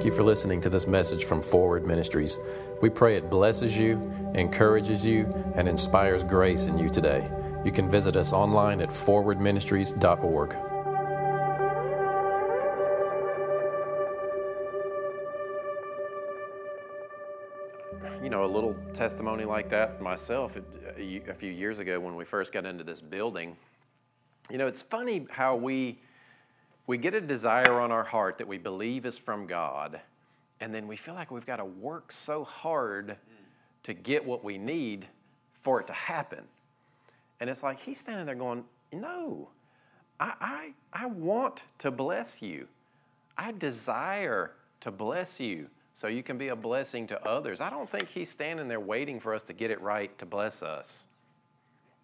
Thank you for listening to this message from Forward Ministries. We pray it blesses you, encourages you, and inspires grace in you today. You can visit us online at forwardministries.org. You know, a little testimony like that myself a few years ago when we first got into this building. You know, it's funny how we we get a desire on our heart that we believe is from God, and then we feel like we've got to work so hard to get what we need for it to happen. And it's like he's standing there going, No, I, I, I want to bless you. I desire to bless you so you can be a blessing to others. I don't think he's standing there waiting for us to get it right to bless us.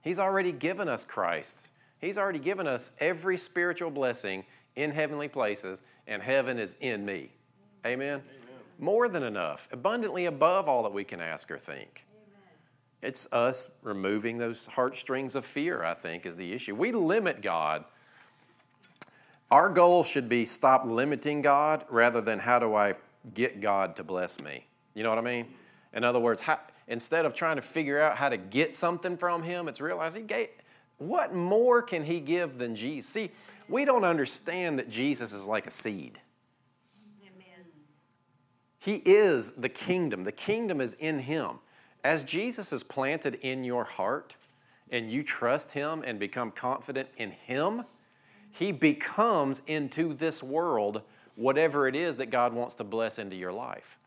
He's already given us Christ. He's already given us every spiritual blessing in heavenly places, and heaven is in me. Amen? Amen. More than enough, abundantly above all that we can ask or think. Amen. It's us removing those heartstrings of fear, I think, is the issue. We limit God. Our goal should be stop limiting God rather than how do I get God to bless me. You know what I mean? In other words, how, instead of trying to figure out how to get something from Him, it's realize He gave, what more can He give than Jesus? See, we don't understand that Jesus is like a seed. Amen. He is the kingdom, the kingdom is in Him. As Jesus is planted in your heart and you trust Him and become confident in Him, He becomes into this world whatever it is that God wants to bless into your life.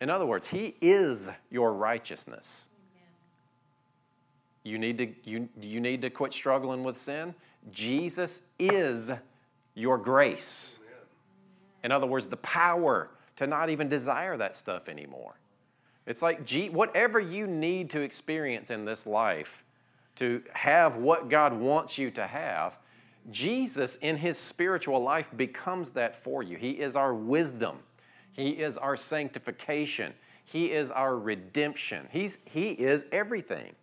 In other words, He is your righteousness. You need to, you, you need to quit struggling with sin. Jesus is your grace. In other words, the power to not even desire that stuff anymore. It's like whatever you need to experience in this life to have what God wants you to have, Jesus in his spiritual life becomes that for you. He is our wisdom, He is our sanctification, He is our redemption. He's, he is everything.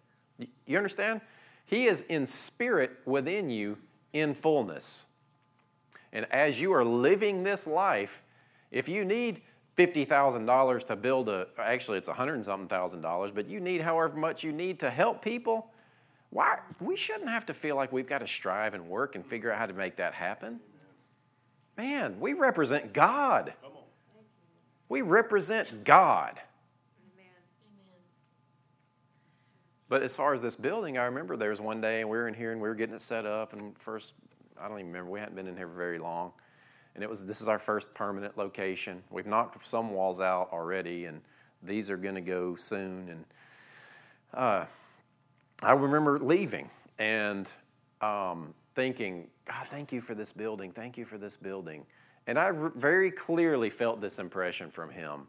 You understand? He is in spirit within you in fullness. And as you are living this life, if you need $50,000 to build a, actually it's a hundred and something thousand dollars, but you need however much you need to help people, why, we shouldn't have to feel like we've got to strive and work and figure out how to make that happen. Man, we represent God. We represent God. But as far as this building, I remember there was one day and we were in here and we were getting it set up. And first, I don't even remember, we hadn't been in here very long. And it was this is our first permanent location. We've knocked some walls out already, and these are going to go soon. And uh, I remember leaving and um, thinking, God, thank you for this building. Thank you for this building. And I very clearly felt this impression from him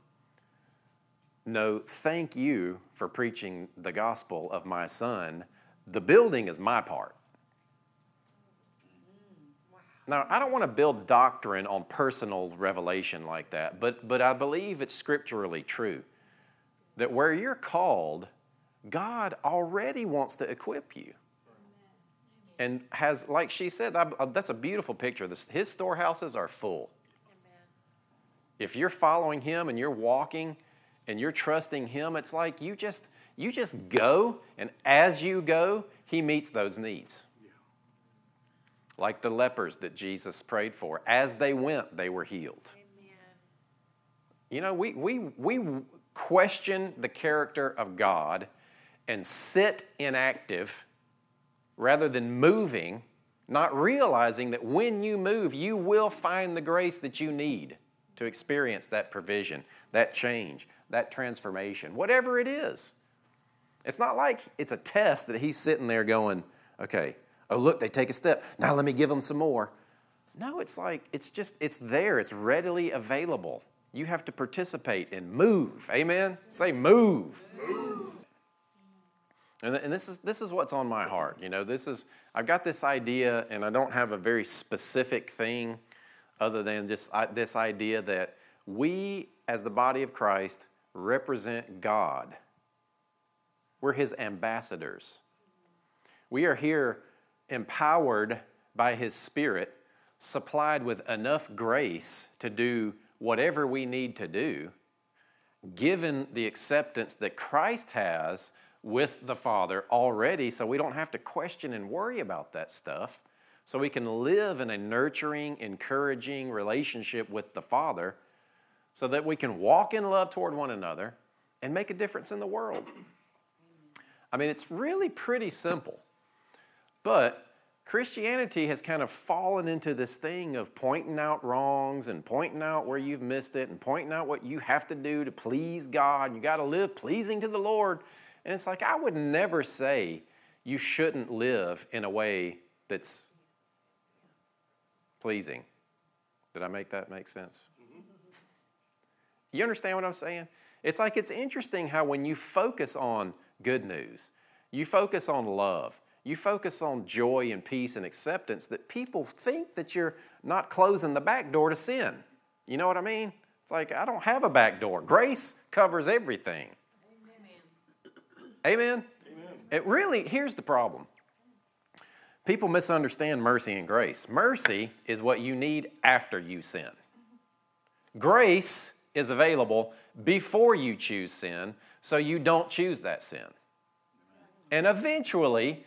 no, thank you for preaching the gospel of my son. The building is my part. Mm-hmm. Now, I don't want to build doctrine on personal revelation like that, but, but I believe it's scripturally true that where you're called, God already wants to equip you. And has, like she said, that's a beautiful picture. His storehouses are full. If you're following Him and you're walking, and you're trusting him it's like you just you just go and as you go he meets those needs. Like the lepers that jesus prayed for as they went they were healed. Amen. you know we, we, we question the character of god and sit inactive rather than moving not realizing that when you move you will find the grace that you need to experience that provision that change that transformation, whatever it is. It's not like it's a test that he's sitting there going, okay, oh, look, they take a step. Now let me give them some more. No, it's like, it's just, it's there, it's readily available. You have to participate and move. Amen? Say move. Move. And, and this is this is what's on my heart. You know, this is I've got this idea, and I don't have a very specific thing, other than just this idea that we, as the body of Christ, represent God. We're His ambassadors. We are here empowered by His Spirit, supplied with enough grace to do whatever we need to do, given the acceptance that Christ has with the Father already, so we don't have to question and worry about that stuff. So we can live in a nurturing, encouraging relationship with the Father so that we can walk in love toward one another and make a difference in the world. I mean, it's really pretty simple. But Christianity has kind of fallen into this thing of pointing out wrongs and pointing out where you've missed it and pointing out what you have to do to please God. You got to live pleasing to the Lord. And it's like, I would never say you shouldn't live in a way that's pleasing. Did I make that make sense? You understand what I'm saying? It's like it's interesting how when you focus on good news, you focus on love, you focus on joy and peace and acceptance, that people think that you're not closing the back door to sin. You know what I mean? It's like, I don't have a back door. Grace covers everything. Amen. Amen? Amen. It really, here's the problem. People misunderstand mercy and grace. Mercy is what you need after you sin. Grace is available before you choose sin, so you don't choose that sin. And eventually,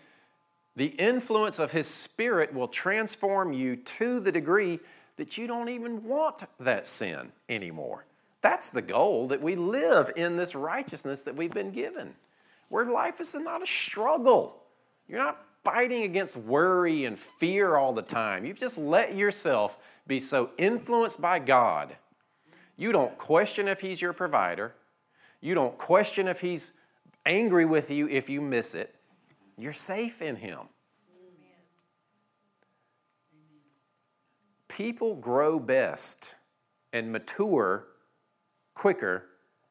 the influence of His Spirit will transform you to the degree that you don't even want that sin anymore. That's the goal that we live in this righteousness that we've been given, where life is not a struggle. You're not fighting against worry and fear all the time. You've just let yourself be so influenced by God you don't question if He's your provider. You don't question if He's angry with you if you miss it. You're safe in Him. People grow best and mature quicker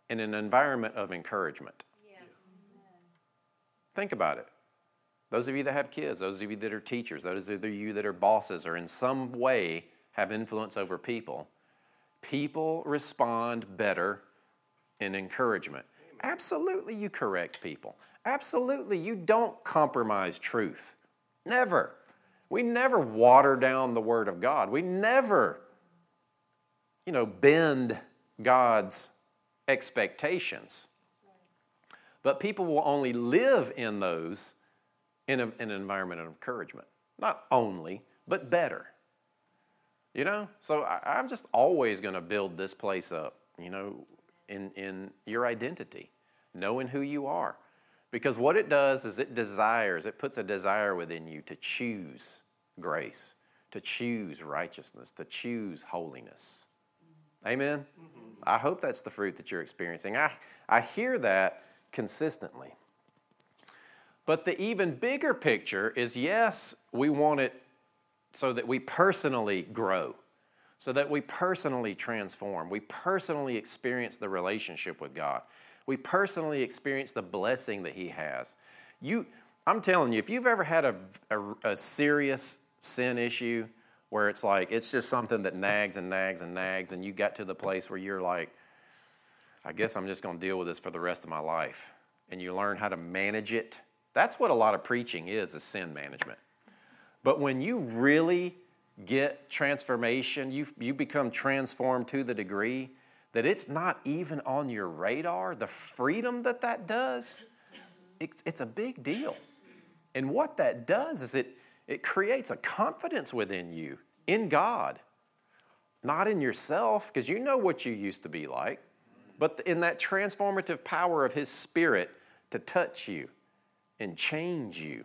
in an environment of encouragement. Yes. Think about it. Those of you that have kids, those of you that are teachers, those of you that are bosses or in some way have influence over people, people respond better in encouragement. Absolutely, you correct people. Absolutely, you don't compromise truth. Never. We never water down the Word of God. We never, you know, bend God's expectations. But people will only live in those in, a, in an environment of encouragement. Not only, but better. You know? So I, am just always going to build this place up, you know, in, in your identity, knowing who you are. Because what it does is it desires, it puts a desire within you to choose grace, to choose righteousness, to choose holiness. Amen? Mm-hmm. I hope that's the fruit that you're experiencing. I, I hear that consistently. But the even bigger picture is yes, we want it so that we personally grow, so that we personally transform, we personally experience the relationship with God, we personally experience the blessing that He has. You, I'm telling you, if you've ever had a, a, a serious sin issue where it's like it's just something that nags and nags and nags, and you got to the place where you're like, I guess I'm just to deal with this for the rest of my life, and you learn how to manage it. That's what a lot of preaching is, is sin management. But when you really get transformation, you, you become transformed to the degree that it's not even on your radar, the freedom that that does, it's, it's a big deal. And what that does is it, it creates a confidence within you in God, not in yourself, because you know what you used to be like, but in that transformative power of His Spirit to touch you and change you.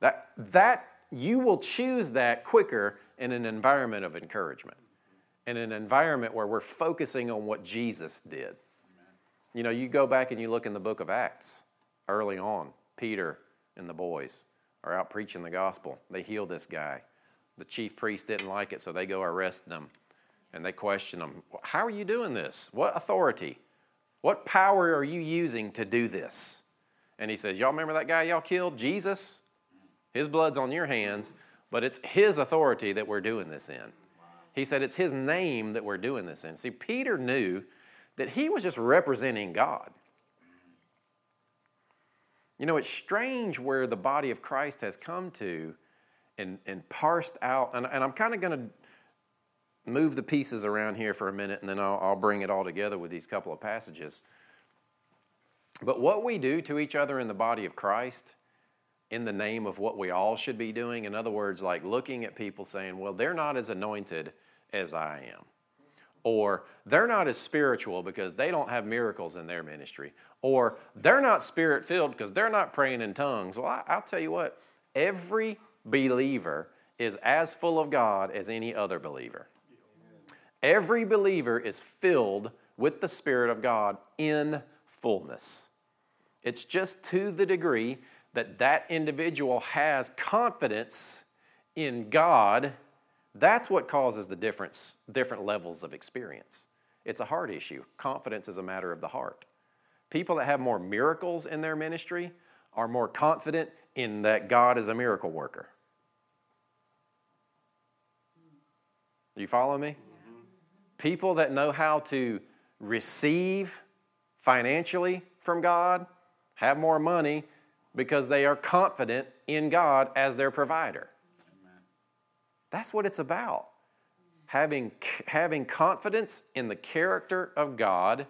That, that you will choose that quicker in an environment of encouragement, in an environment where we're focusing on what Jesus did. You know, you go back and you look in the book of Acts early on, Peter and the boys are out preaching the gospel. They heal this guy. The chief priest didn't like it, so they go arrest them and they question them How are you doing this? What authority? What power are you using to do this? And he says, Y'all remember that guy y'all killed, Jesus? His blood's on your hands, but it's His authority that we're doing this in. He said it's His name that we're doing this in. See, Peter knew that he was just representing God. You know, it's strange where the body of Christ has come to and, and parsed out, and, and I'm kind of going to move the pieces around here for a minute and then I'll, I'll bring it all together with these couple of passages. But what we do to each other in the body of Christ, in the name of what we all should be doing, in other words, like looking at people saying, well, they're not as anointed as I am. Or they're not as spiritual because they don't have miracles in their ministry. Or they're not spirit filled because they're not praying in tongues. Well, I, I'll tell you what, every believer is as full of God as any other believer. Every believer is filled with the Spirit of God in fullness. It's just to the degree that that individual has confidence in God, that's what causes the difference, different levels of experience. It's a heart issue. Confidence is a matter of the heart. People that have more miracles in their ministry are more confident in that God is a miracle worker. You follow me? People that know how to receive financially from God have more money because they are confident in God as their provider. That's what it's about. Having, having confidence in the character of God,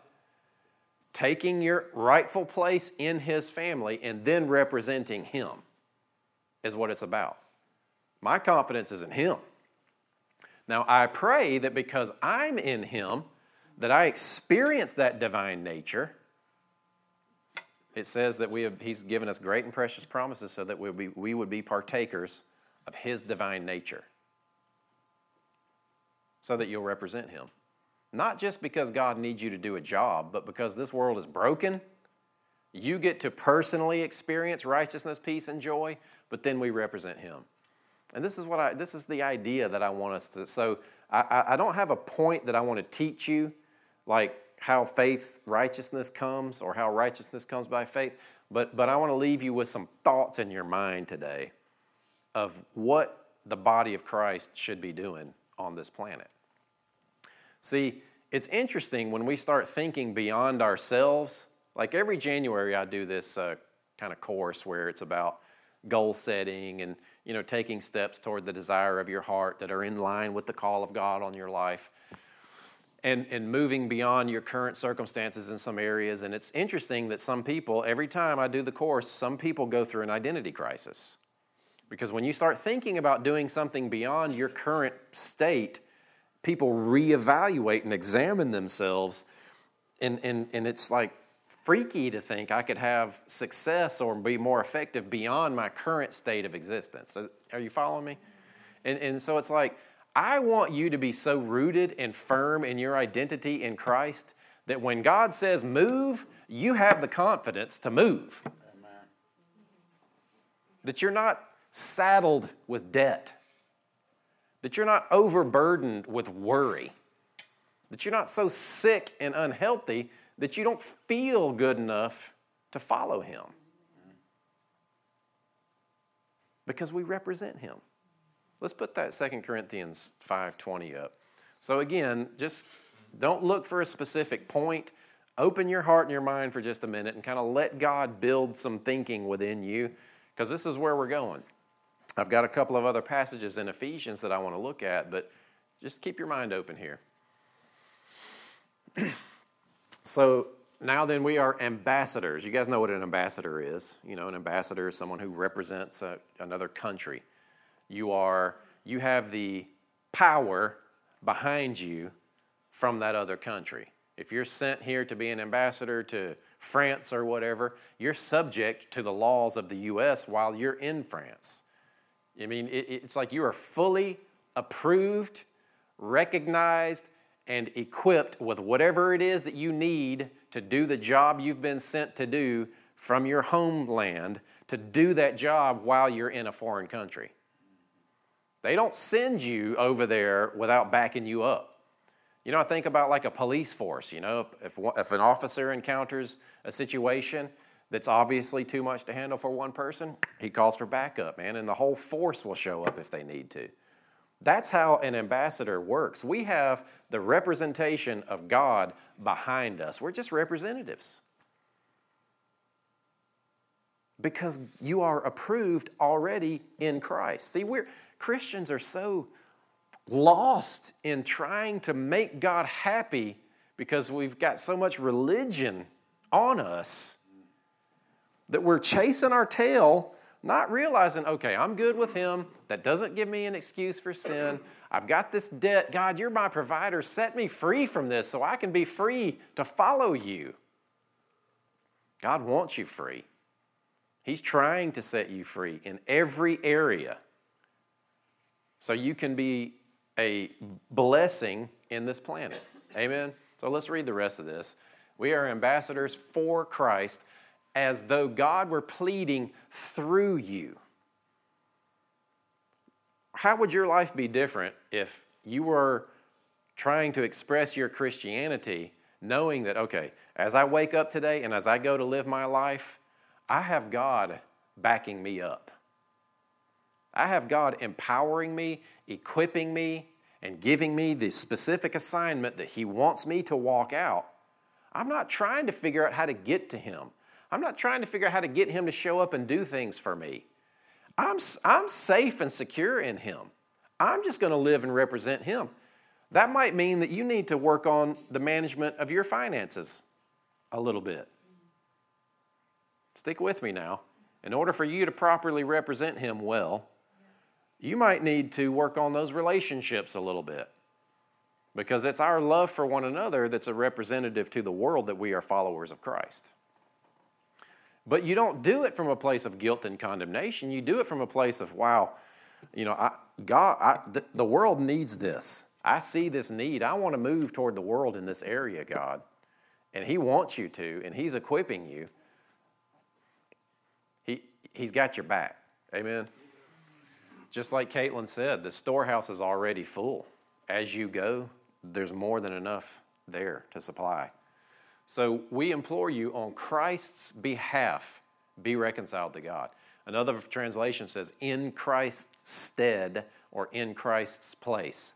taking your rightful place in His family, and then representing Him is what it's about. My confidence is in Him. Now, I pray that because I'm in Him, that I experience that divine nature. It says that we have, He's given us great and precious promises so that we'll be, we would be partakers of His divine nature, so that you'll represent Him. Not just because God needs you to do a job, but because this world is broken. You get to personally experience righteousness, peace, and joy, but then we represent Him. And this is what I this is the idea that I want us to so I, I don't have a point that I want to teach you, like how faith righteousness comes or how righteousness comes by faith, but but I want to leave you with some thoughts in your mind today of what the body of Christ should be doing on this planet. See, it's interesting when we start thinking beyond ourselves. Like every January, I do this uh, kind of course where it's about goal setting and you know, taking steps toward the desire of your heart that are in line with the call of God on your life. And, and moving beyond your current circumstances in some areas. And it's interesting that some people, every time I do the course, some people go through an identity crisis. Because when you start thinking about doing something beyond your current state, people reevaluate and examine themselves. And, and, and it's like, freaky to think I could have success or be more effective beyond my current state of existence. Are you following me? And, and so it's like, I want you to be so rooted and firm in your identity in Christ that when God says move, you have the confidence to move. Amen. That you're not saddled with debt, that you're not overburdened with worry, that you're not so sick and unhealthy that you don't feel good enough to follow him. Because we represent him. Let's put that 2 Corinthians 5:20 up. So again, just don't look for a specific point. Open your heart and your mind for just a minute and kind of let God build some thinking within you because this is where we're going. I've got a couple of other passages in Ephesians that I want to look at, but just keep your mind open here. So now then we are ambassadors. You guys know what an ambassador is. You know, an ambassador is someone who represents a, another country. You are you have the power behind you from that other country. If you're sent here to be an ambassador to France or whatever, you're subject to the laws of the US while you're in France. I mean, it, it's like you are fully approved, recognized, and equipped with whatever it is that you need to do the job you've been sent to do from your homeland to do that job while you're in a foreign country. They don't send you over there without backing you up. You know, I think about like a police force, you know, if, if an officer encounters a situation that's obviously too much to handle for one person, he calls for backup, man, and the whole force will show up if they need to. That's how an ambassador works. We have the representation of God behind us. We're just representatives. Because you are approved already in Christ. See, we're Christians are so lost in trying to make God happy because we've got so much religion on us that we're chasing our tail, not realizing, okay, I'm good with Him. That doesn't give me an excuse for sin. I've got this debt. God, you're my provider. Set me free from this so I can be free to follow you. God wants you free. He's trying to set you free in every area so you can be a blessing in this planet. Amen? So let's read the rest of this. We are ambassadors for Christ as though God were pleading through you. How would your life be different if you were trying to express your Christianity knowing that, okay, as I wake up today and as I go to live my life, I have God backing me up. I have God empowering me, equipping me, and giving me the specific assignment that He wants me to walk out. I'm not trying to figure out how to get to Him. I'm not trying to figure out how to get Him to show up and do things for me. I'm, I'm safe and secure in Him. I'm just going to live and represent Him. That might mean that you need to work on the management of your finances a little bit. Stick with me now. In order for you to properly represent Him well, you might need to work on those relationships a little bit because it's our love for one another that's a representative to the world that we are followers of Christ. But you don't do it from a place of guilt and condemnation. You do it from a place of, wow, you know, I, God, I, the, the world needs this. I see this need. I want to move toward the world in this area, God. And He wants you to, and He's equipping you. He, he's got your back. Amen. Just like Caitlin said, the storehouse is already full. As you go, there's more than enough there to supply. So we implore you on Christ's behalf, be reconciled to God. Another translation says, in Christ's stead or in Christ's place.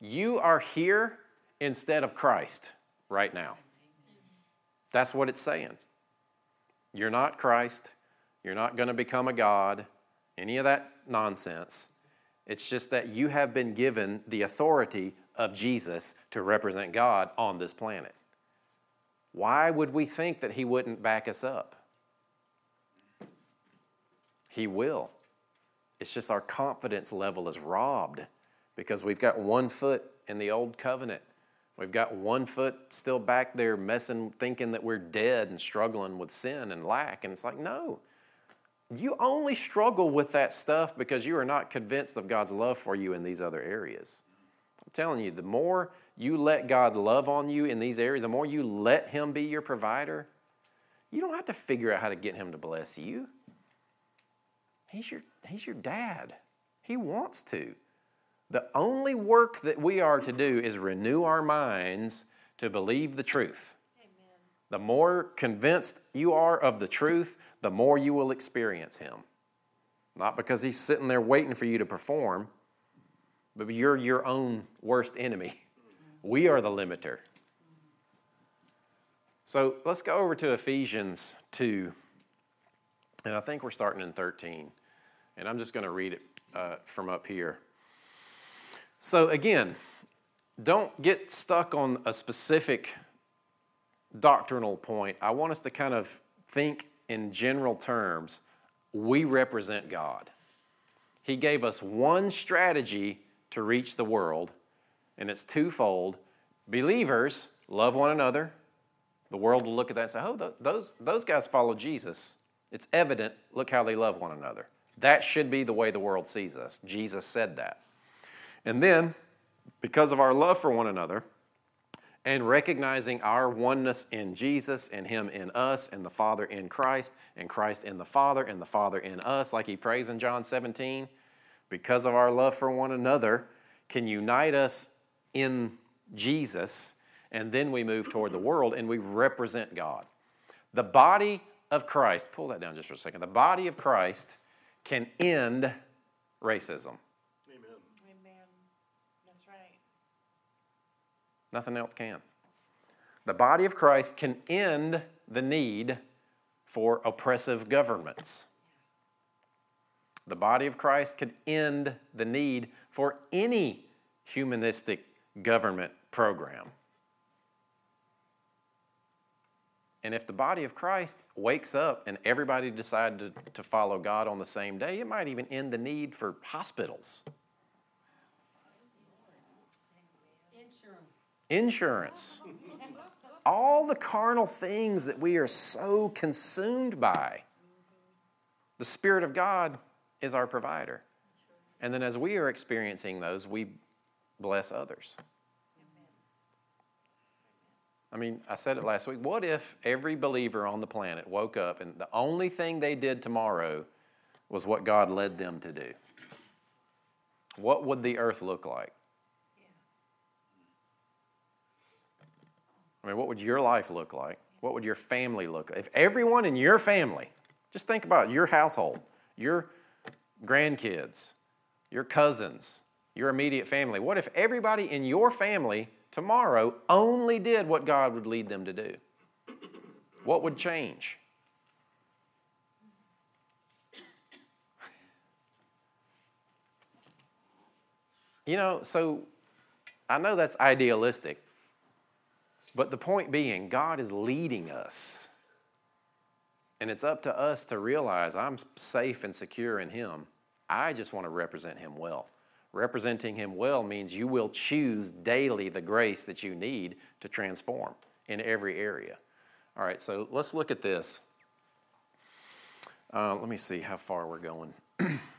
You are here instead of Christ right now. That's what it's saying. You're not Christ. You're not going to become a God any of that nonsense. It's just that you have been given the authority of Jesus to represent God on this planet. Why would we think that He wouldn't back us up? He will. It's just our confidence level is robbed because we've got one foot in the old covenant. We've got one foot still back there messing, thinking that we're dead and struggling with sin and lack. And it's like, no, you only struggle with that stuff because you are not convinced of God's love for you in these other areas. I'm telling you, the more you let God love on you in these areas, the more you let Him be your provider, you don't have to figure out how to get Him to bless you. He's your, he's your dad. He wants to. The only work that we are to do is renew our minds to believe the truth. The more convinced you are of the truth, the more you will experience Him. Not because He's sitting there waiting for you to perform, but you're your own worst enemy. We are the limiter. So let's go over to Ephesians 2, and I think we're starting in 13. And I'm just going to read it uh, from up here. So, again, don't get stuck on a specific doctrinal point, I want us to kind of think in general terms. We represent God. He gave us one strategy to reach the world, and it's twofold. Believers love one another. The world will look at that and say, oh, those, those guys follow Jesus. It's evident. Look how they love one another. That should be the way the world sees us. Jesus said that. And then, because of our love for one another, and recognizing our oneness in Jesus and Him in us and the Father in Christ and Christ in the Father and the Father in us, like He prays in John 17, because of our love for one another, can unite us in Jesus, and then we move toward the world and we represent God. The body of Christ, pull that down just for a second. The body of Christ can end racism. Nothing else can. The body of Christ can end the need for oppressive governments. the body of Christ can end the need for any humanistic government program. And if the body of Christ wakes up and everybody decided to, to follow God on the same day, it might even end the need for hospitals. Insurance. All the carnal things that we are so consumed by. The Spirit of God is our provider. And then as we are experiencing those, we bless others. I mean, I said it last week. What if every believer on the planet woke up and the only thing they did tomorrow was what God led them to do? What would the earth look like? I mean, what would your life look like? What would your family look like? If everyone in your family, just think about your household, your grandkids, your cousins, your immediate family. What if everybody in your family tomorrow only did what God would lead them to do? What would change? You know, so I know that's idealistic, but the point being, God is leading us. And it's up to us to realize I'm safe and secure in Him. I just want to represent Him well. Representing Him well means you will choose daily the grace that you need to transform in every area. All right, so let's look at this. Uh, let me see how far we're going.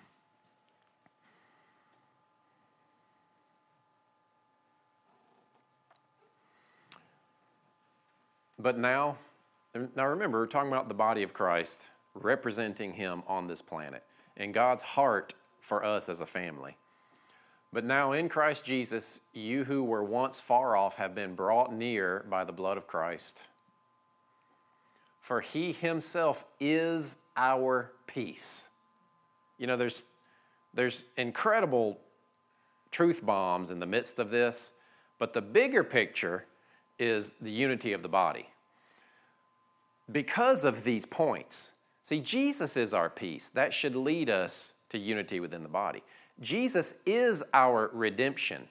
but now, now remember, we're talking about the body of Christ representing Him on this planet and God's heart for us as a family. But now in Christ Jesus, you who were once far off have been brought near by the blood of Christ. For he himself is our peace. You know, there's, there's incredible truth bombs in the midst of this, but the bigger picture is the unity of the body. Because of these points, see, Jesus is our peace. That should lead us to unity within the body. Jesus is our redemption.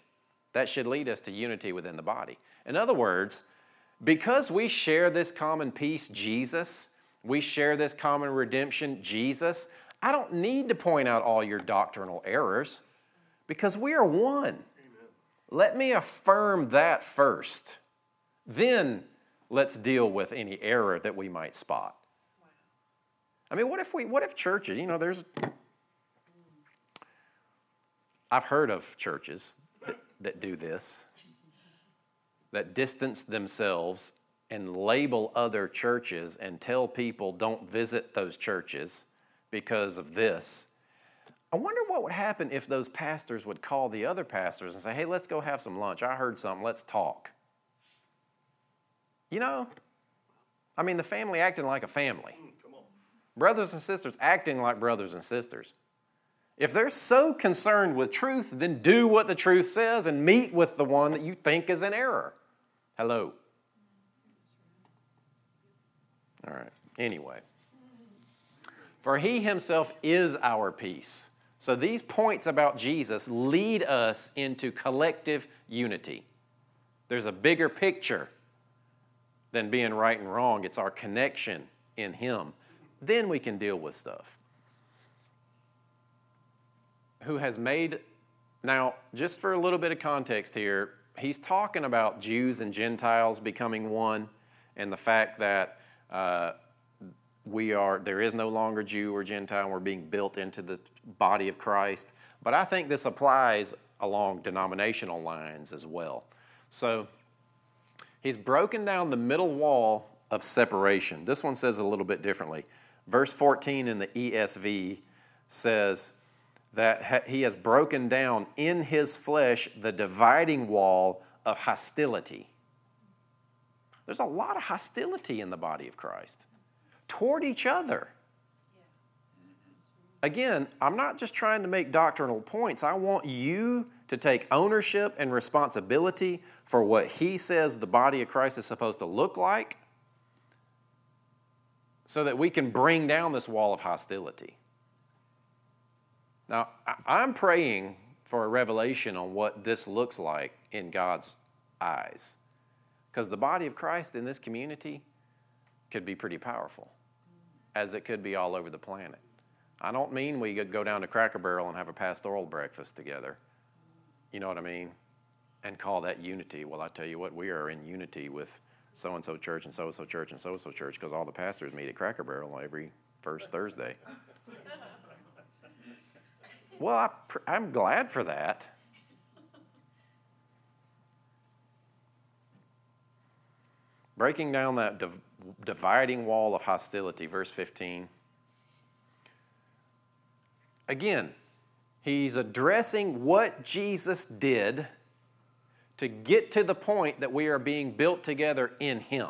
That should lead us to unity within the body. In other words, because we share this common peace, Jesus, we share this common redemption, Jesus, I don't need to point out all your doctrinal errors because we are one. Amen. Let me affirm that first. Then let's deal with any error that we might spot. I mean, what if we what if churches, you know, there's I've heard of churches that, that do this, that distance themselves and label other churches and tell people don't visit those churches because of this. I wonder what would happen if those pastors would call the other pastors and say, hey, let's go have some lunch. I heard something, let's talk. You know, I mean, the family acting like a family, mm, brothers and sisters acting like brothers and sisters. If they're so concerned with truth, then do what the truth says and meet with the one that you think is in error. Hello. All right. Anyway. For he himself is our peace. So these points about Jesus lead us into collective unity. There's a bigger picture than being right and wrong, it's our connection in him. Then we can deal with stuff who has made, now, just for a little bit of context here, he's talking about Jews and Gentiles becoming one and the fact that uh, we are, there is no longer Jew or Gentile, we're being built into the body of Christ. But I think this applies along denominational lines as well. So he's broken down the middle wall of separation. This one says a little bit differently. Verse 14 in the ESV says, that he has broken down in his flesh the dividing wall of hostility. There's a lot of hostility in the body of Christ toward each other. Again, I'm not just trying to make doctrinal points. I want you to take ownership and responsibility for what he says the body of Christ is supposed to look like so that we can bring down this wall of hostility. Now, I'm praying for a revelation on what this looks like in God's eyes. Because the body of Christ in this community could be pretty powerful, as it could be all over the planet. I don't mean we could go down to Cracker Barrel and have a pastoral breakfast together. You know what I mean? And call that unity. Well, I tell you what, we are in unity with so and so church and so and so church and so and so church because all the pastors meet at Cracker Barrel every first Thursday. well, I, I'm glad for that. Breaking down that div- dividing wall of hostility, verse 15. Again, he's addressing what Jesus did to get to the point that we are being built together in Him.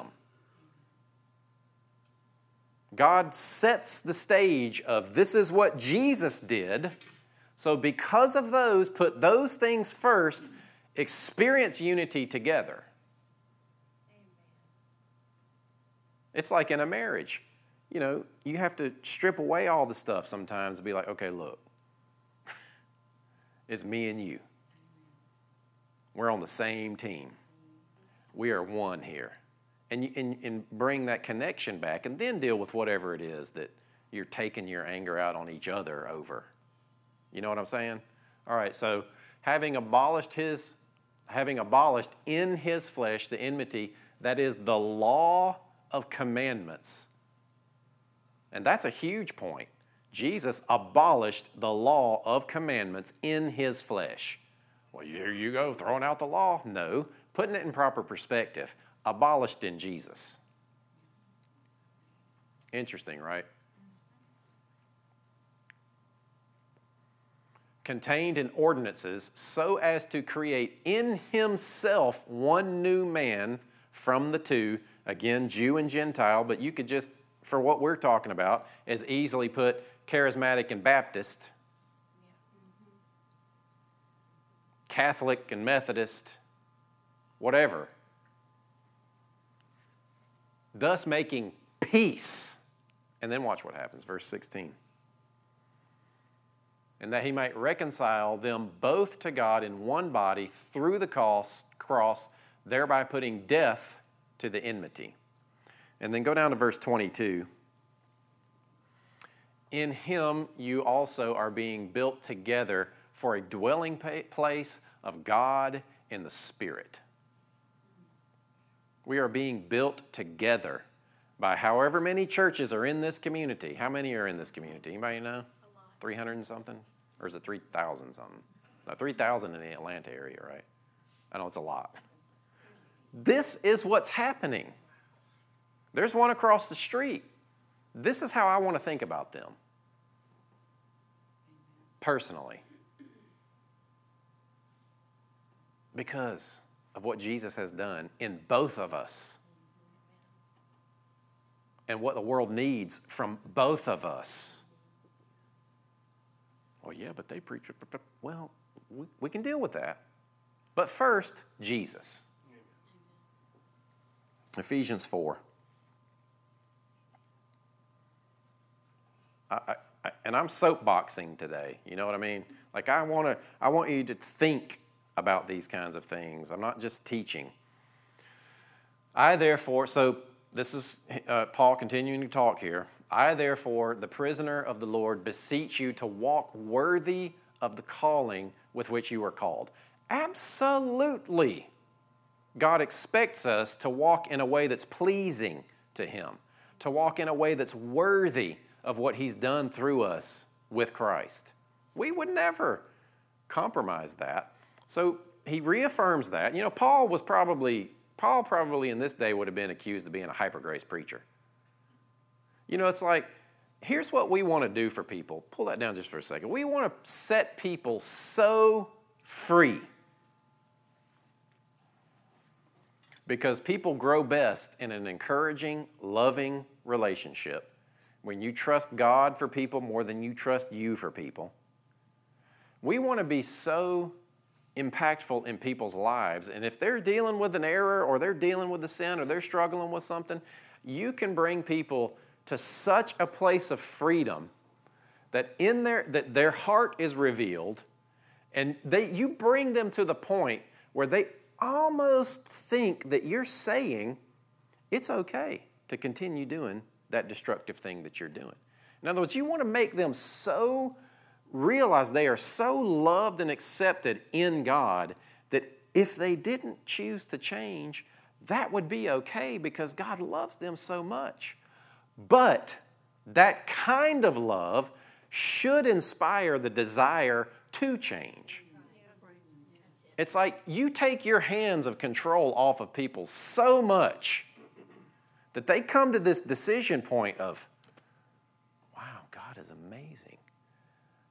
God sets the stage of this is what Jesus did. So, because of those, put those things first, experience unity together. It's like in a marriage. You know, you have to strip away all the stuff sometimes to be like, okay, look, it's me and you. We're on the same team. We are one here. And, and, and bring that connection back and then deal with whatever it is that you're taking your anger out on each other over. You know what I'm saying? All right, so having abolished his, having abolished in his flesh the enmity, that is the law of commandments. And that's a huge point. Jesus abolished the law of commandments in his flesh. Well, here you go, throwing out the law. No, putting it in proper perspective. Abolished in Jesus. Interesting, right? Contained in ordinances so as to create in himself one new man from the two Again, Jew and Gentile, but you could just, for what we're talking about, as easily put charismatic and Baptist, Catholic and Methodist, whatever. Thus making peace. And then watch what happens, verse 16. And that he might reconcile them both to God in one body through the cross, thereby putting death to the enmity. And then go down to verse 22. In him you also are being built together for a dwelling place of God in the Spirit. We are being built together by however many churches are in this community. How many are in this community? Anybody know? 300 and something? Or is it 3,000 something? No, 3,000 in the Atlanta area, right? I know it's a lot. This is what's happening. There's one across the street. This is how I want to think about them personally. Because of what Jesus has done in both of us and what the world needs from both of us. Well, yeah, but they preach. Well, we, we can deal with that. But first, Jesus. Ephesians 4. I, I, and I'm soapboxing today. You know what I mean? Like I want to, I want you to think about these kinds of things. I'm not just teaching. I therefore, so this is uh, Paul continuing to talk here. I therefore, the prisoner of the Lord, beseech you to walk worthy of the calling with which you are called. Absolutely. God expects us to walk in a way that's pleasing to Him, to walk in a way that's worthy of what He's done through us with Christ. We would never compromise that. So he reaffirms that. You know, Paul was probably, Paul probably in this day would have been accused of being a hyper grace preacher. You know, it's like, here's what we want to do for people. Pull that down just for a second. We want to set people so free because people grow best in an encouraging, loving relationship. When you trust God for people more than you trust you for people. We want to be so impactful in people's lives. And if they're dealing with an error or they're dealing with a sin or they're struggling with something, you can bring people to such a place of freedom that in their that their heart is revealed and they you bring them to the point where they almost think that you're saying it's okay to continue doing that destructive thing that you're doing. In other words, you want to make them so realize they are so loved and accepted in God that if they didn't choose to change, that would be okay because God loves them so much. But that kind of love should inspire the desire to change. It's like you take your hands of control off of people so much that they come to this decision point of, wow, God is amazing.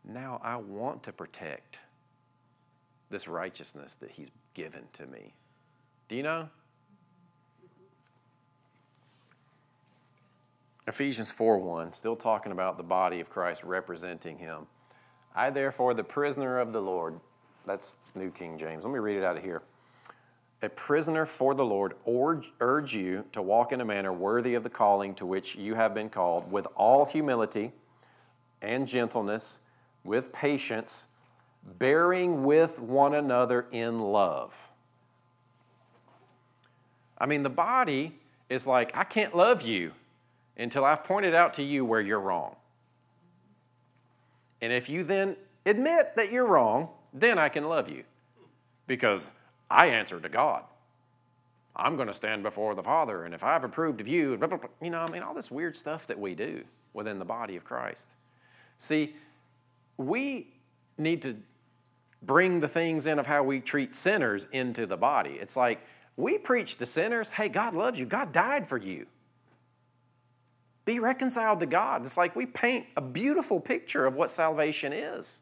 Now I want to protect this righteousness that He's given to me. Do you know? Ephesians 4 1, still talking about the body of Christ representing Him. I, therefore, the prisoner of the Lord, that's New King James. Let me read it out of here. A prisoner for the Lord, urge you to walk in a manner worthy of the calling to which you have been called, with all humility and gentleness, with patience, bearing with one another in love. I mean, the body is like, I can't love you until I've pointed out to you where you're wrong. And if you then admit that you're wrong, then I can love you because I answer to God. I'm going to stand before the Father, and if I've approved of you, blah, blah, blah, you know, I mean, all this weird stuff that we do within the body of Christ. See, we need to bring the things in of how we treat sinners into the body. It's like we preach to sinners, hey, God loves you, God died for you. Be reconciled to God. It's like we paint a beautiful picture of what salvation is.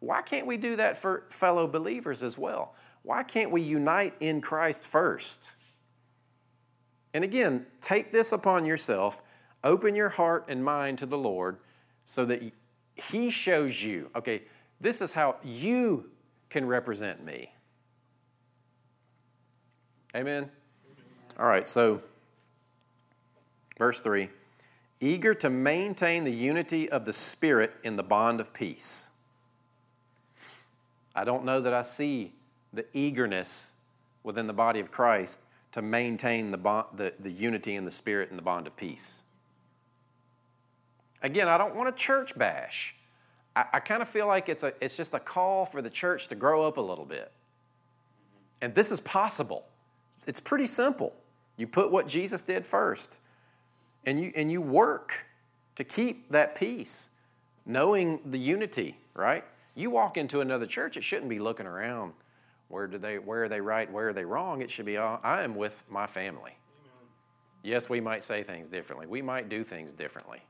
Why can't we do that for fellow believers as well? Why can't we unite in Christ first? And again, take this upon yourself. Open your heart and mind to the Lord so that He shows you, okay, this is how you can represent me. Amen? All right, so verse 3 eager to maintain the unity of the Spirit in the bond of peace. I don't know that I see the eagerness within the body of Christ to maintain the, bond, the, the unity in the Spirit and the bond of peace. Again, I don't want a church bash. I, I kind of feel like it's, a, it's just a call for the church to grow up a little bit. And this is possible. It's pretty simple. You put what Jesus did first and you, and you work to keep that peace, knowing the unity, right? You walk into another church, it shouldn't be looking around. Where, do they, where are they right? Where are they wrong? It should be, uh, I am with my family. Amen. Yes, we might say things differently. We might do things differently.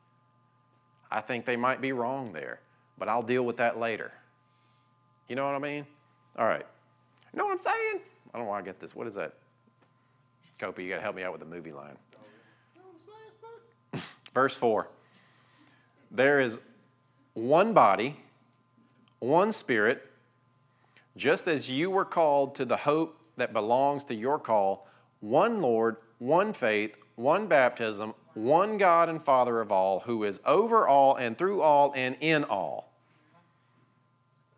I think they might be wrong there, but I'll deal with that later. You know what I mean? All right. You know what I'm saying? I don't know why I get this. What is that? Kopi, you got to help me out with the movie line. Verse 4 There is one body, one spirit, just as you were called to the hope that belongs to your call, one Lord, one faith, one baptism, one God and Father of all, who is over all and through all and in all.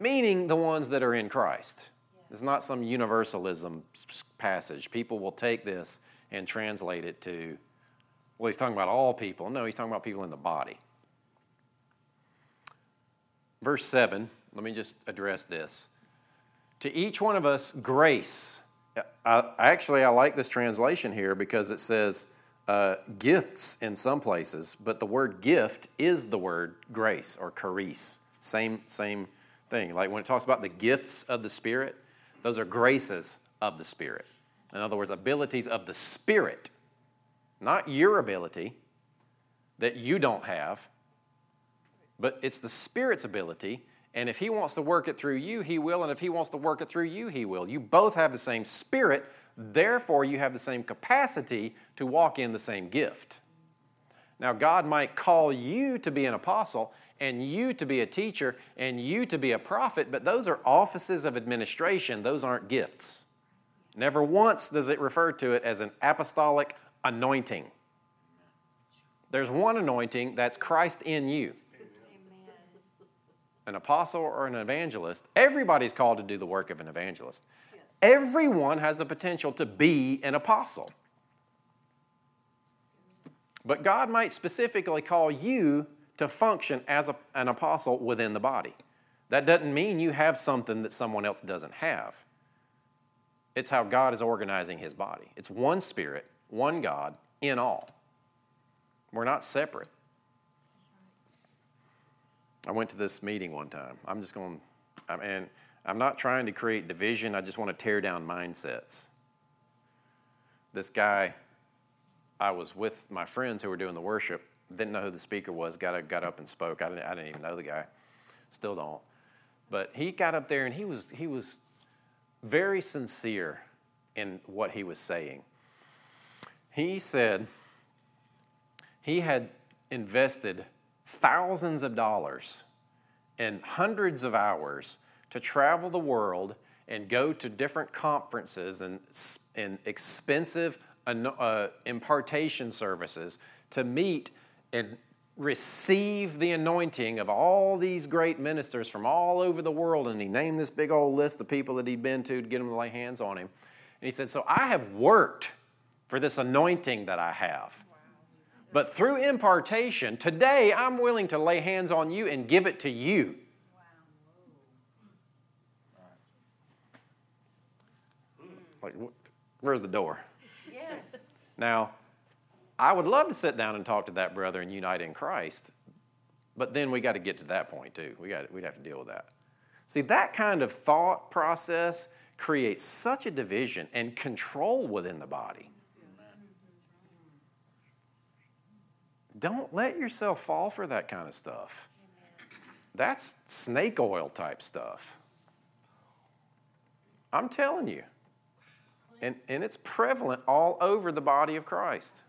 Meaning the ones that are in Christ. It's not some universalism passage. People will take this and translate it to well, he's talking about all people. No, he's talking about people in the body. Verse 7, let me just address this. To each one of us, grace. I, actually, I like this translation here because it says uh, gifts in some places, but the word gift is the word grace or charis. Same, same thing. Like when it talks about the gifts of the Spirit, those are graces of the Spirit. In other words, abilities of the Spirit not your ability that you don't have, but it's the Spirit's ability. And if He wants to work it through you, He will. And if He wants to work it through you, He will. You both have the same Spirit, therefore, you have the same capacity to walk in the same gift. Now, God might call you to be an apostle and you to be a teacher and you to be a prophet, but those are offices of administration, those aren't gifts. Never once does it refer to it as an apostolic anointing. There's one anointing that's Christ in you. An apostle or an evangelist, everybody's called to do the work of an evangelist. Yes. Everyone has the potential to be an apostle. But God might specifically call you to function as a, an apostle within the body. That doesn't mean you have something that someone else doesn't have. It's how God is organizing his body. It's one spirit, one God in all. We're not separate. I went to this meeting one time. I'm just going, and I'm not trying to create division. I just want to tear down mindsets. This guy, I was with my friends who were doing the worship. Didn't know who the speaker was. Got got up and spoke. I didn't, I didn't even know the guy. Still don't. But he got up there and he was he was very sincere in what he was saying. He said he had invested thousands of dollars and hundreds of hours to travel the world and go to different conferences and, and expensive uh, impartation services to meet and receive the anointing of all these great ministers from all over the world. And he named this big old list of people that he'd been to to get them to lay hands on him. And he said, So I have worked for this anointing that I have. But through impartation, today I'm willing to lay hands on you and give it to you. Like, where's the door? Yes. Now, I would love to sit down and talk to that brother and unite in Christ, but then we got to get to that point too. We got we'd have to deal with that. See, that kind of thought process creates such a division and control within the body. Don't let yourself fall for that kind of stuff. That's snake oil type stuff. I'm telling you. And, and it's prevalent all over the body of Christ.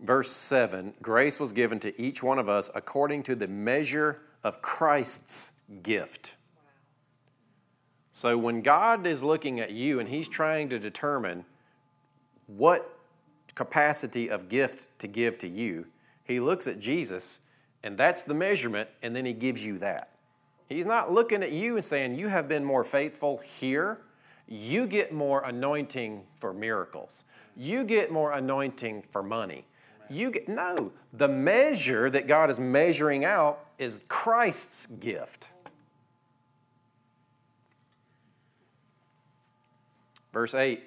Verse 7 Grace was given to each one of us according to the measure of Christ's gift. So when God is looking at you and He's trying to determine what capacity of gift to give to you, He looks at Jesus and that's the measurement, and then He gives you that. He's not looking at you and saying, You have been more faithful here. You get more anointing for miracles. You get more anointing for money. You get no, the measure that God is measuring out is Christ's gift. Verse 8,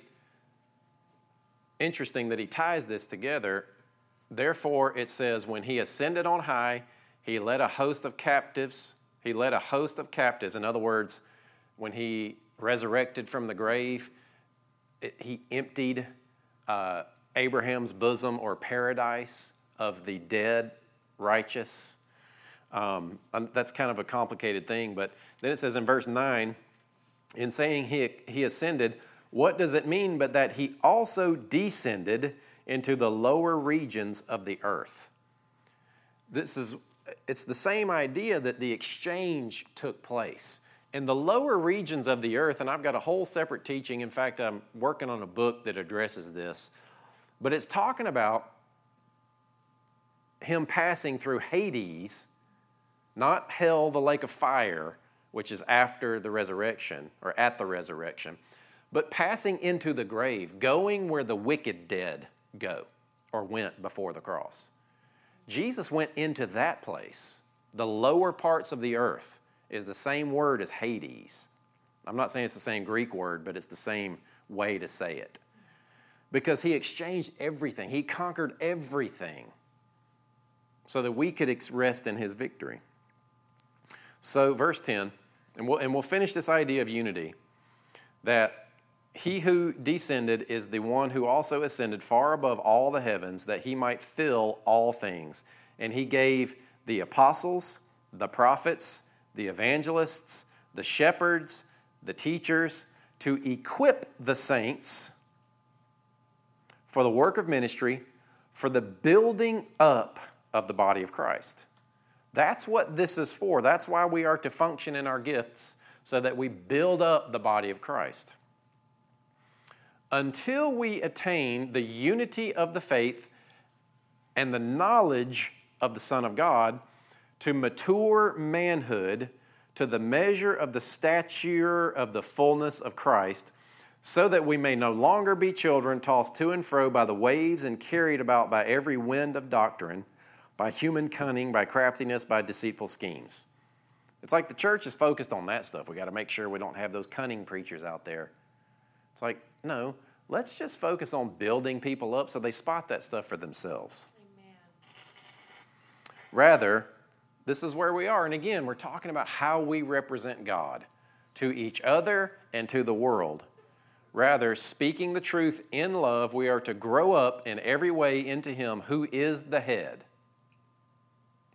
interesting that he ties this together. Therefore, it says, when he ascended on high, he led a host of captives. He led a host of captives. In other words, when he resurrected from the grave, it, he emptied uh, Abraham's bosom or paradise of the dead righteous. Um, that's kind of a complicated thing, but then it says in verse 9, in saying he, he ascended, what does it mean but that he also descended into the lower regions of the earth? This is it's the same idea that the exchange took place. In the lower regions of the earth, and I've got a whole separate teaching. In fact, I'm working on a book that addresses this. But it's talking about him passing through Hades, not hell, the lake of fire, which is after the resurrection or at the resurrection, but passing into the grave, going where the wicked dead go or went before the cross. Jesus went into that place. The lower parts of the earth is the same word as Hades. I'm not saying it's the same Greek word, but it's the same way to say it. Because he exchanged everything, he conquered everything so that we could rest in his victory. So, verse 10, and we'll, and we'll finish this idea of unity that he who descended is the one who also ascended far above all the heavens that he might fill all things. And he gave the apostles, the prophets, the evangelists, the shepherds, the teachers to equip the saints for the work of ministry, for the building up of the body of Christ. That's what this is for. That's why we are to function in our gifts, so that we build up the body of Christ until we attain the unity of the faith and the knowledge of the Son of God to mature manhood to the measure of the stature of the fullness of Christ, so that we may no longer be children tossed to and fro by the waves and carried about by every wind of doctrine, by human cunning, by craftiness, by deceitful schemes. It's like the church is focused on that stuff. We got to make sure we don't have those cunning preachers out there. It's like, no, let's just focus on building people up so they spot that stuff for themselves. Amen. Rather, this is where we are. And again, we're talking about how we represent God to each other and to the world. Rather, speaking the truth in love, we are to grow up in every way into Him who is the head.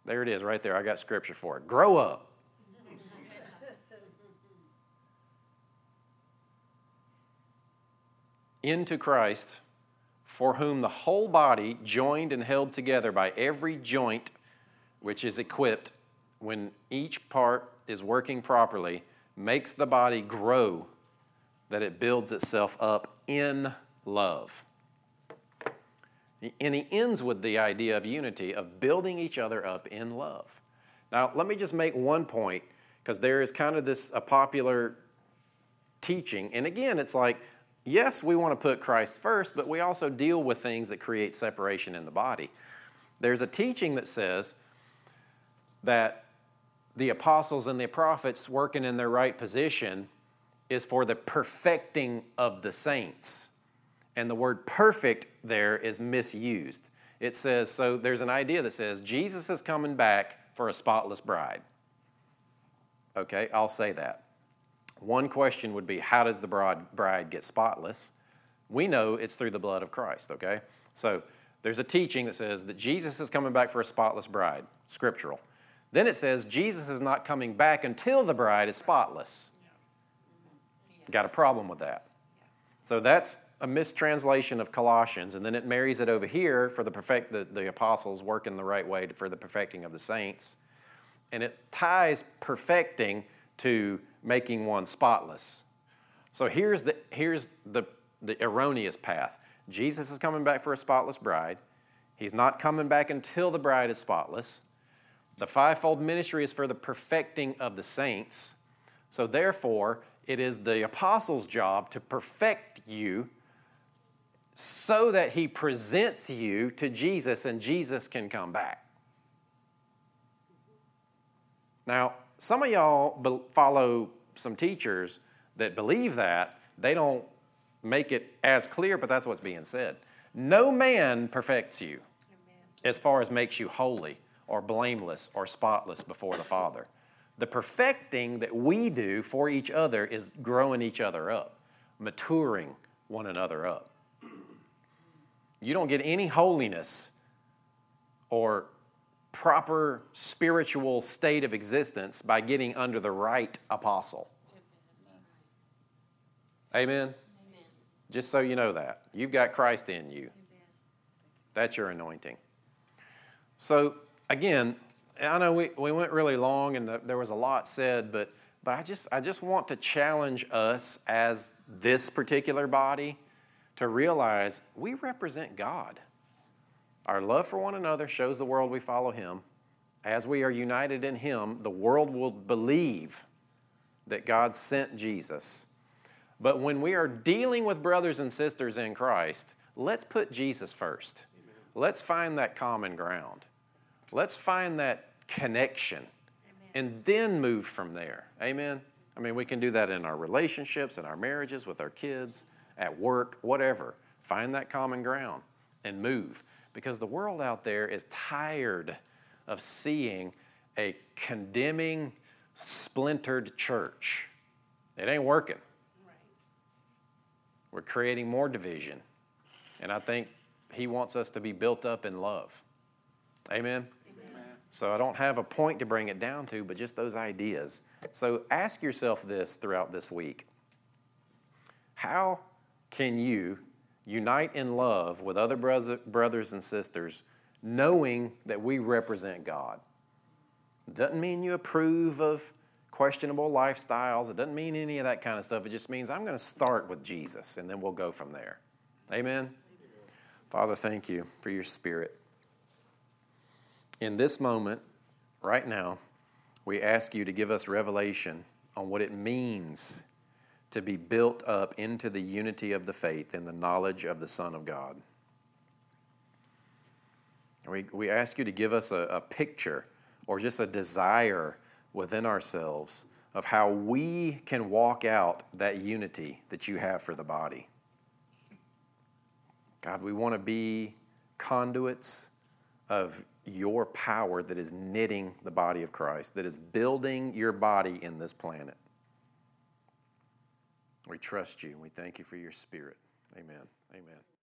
There it is, right there. I got scripture for it. Grow up. Into Christ, for whom the whole body, joined and held together by every joint which is equipped when each part is working properly, makes the body grow that it builds itself up in love. And he ends with the idea of unity, of building each other up in love. Now, let me just make one point, because there is kind of this a popular teaching. And again, it's like, yes, we want to put Christ first, but we also deal with things that create separation in the body. There's a teaching that says that the apostles and the prophets working in their right position is for the perfecting of the saints. And the word perfect there is misused. It says, so there's an idea that says Jesus is coming back for a spotless bride. Okay, I'll say that. One question would be how does the bride get spotless? We know it's through the blood of Christ, okay? So there's a teaching that says that Jesus is coming back for a spotless bride, scriptural. Then it says Jesus is not coming back until the bride is spotless. Got a problem with that. So that's a mistranslation of Colossians, and then it marries it over here for the perfect the, the apostles working the right way for the perfecting of the saints. And it ties perfecting to making one spotless. So here's the here's the, the erroneous path. Jesus is coming back for a spotless bride. He's not coming back until the bride is spotless. The fivefold ministry is for the perfecting of the saints. So, therefore, it is the apostle's job to perfect you so that he presents you to Jesus and Jesus can come back. Now, some of y'all follow some teachers that believe that. They don't make it as clear, but that's what's being said. No man perfects you Amen. as far as makes you holy or blameless or spotless before the Father. The perfecting that we do for each other is growing each other up, maturing one another up. You don't get any holiness or proper spiritual state of existence by getting under the right apostle. Amen? Amen? Just so you know that. You've got Christ in you. That's your anointing. So, again, I know we, we went really long and there was a lot said, but, but I, just, I just want to challenge us as this particular body to realize we represent God. Our love for one another shows the world we follow Him. As we are united in Him, the world will believe that God sent Jesus. But when we are dealing with brothers and sisters in Christ, let's put Jesus first. Amen. Let's find that common ground. Let's find that connection Amen. and then move from there. Amen? I mean, we can do that in our relationships, in our marriages, with our kids, at work, whatever. Find that common ground and move. Because the world out there is tired of seeing a condemning, splintered church. It ain't working. Right. We're creating more division. And I think He wants us to be built up in love. Amen? So I don't have a point to bring it down to, but just those ideas. So ask yourself this throughout this week How can you unite in love with other brothers and sisters, knowing that we represent God? Doesn't mean you approve of questionable lifestyles. It doesn't mean any of that kind of stuff. It just means I'm going to start with Jesus and then we'll go from there. Amen? Father, thank you for your spirit in this moment, right now, we ask you to give us revelation on what it means to be built up into the unity of the faith and the knowledge of the Son of God. We, we ask you to give us a, a picture or just a desire within ourselves of how we can walk out that unity that you have for the body. God, we want to be conduits of your power that is knitting the body of Christ, that is building your body in this planet. We trust you and we thank you for your spirit. Amen. Amen.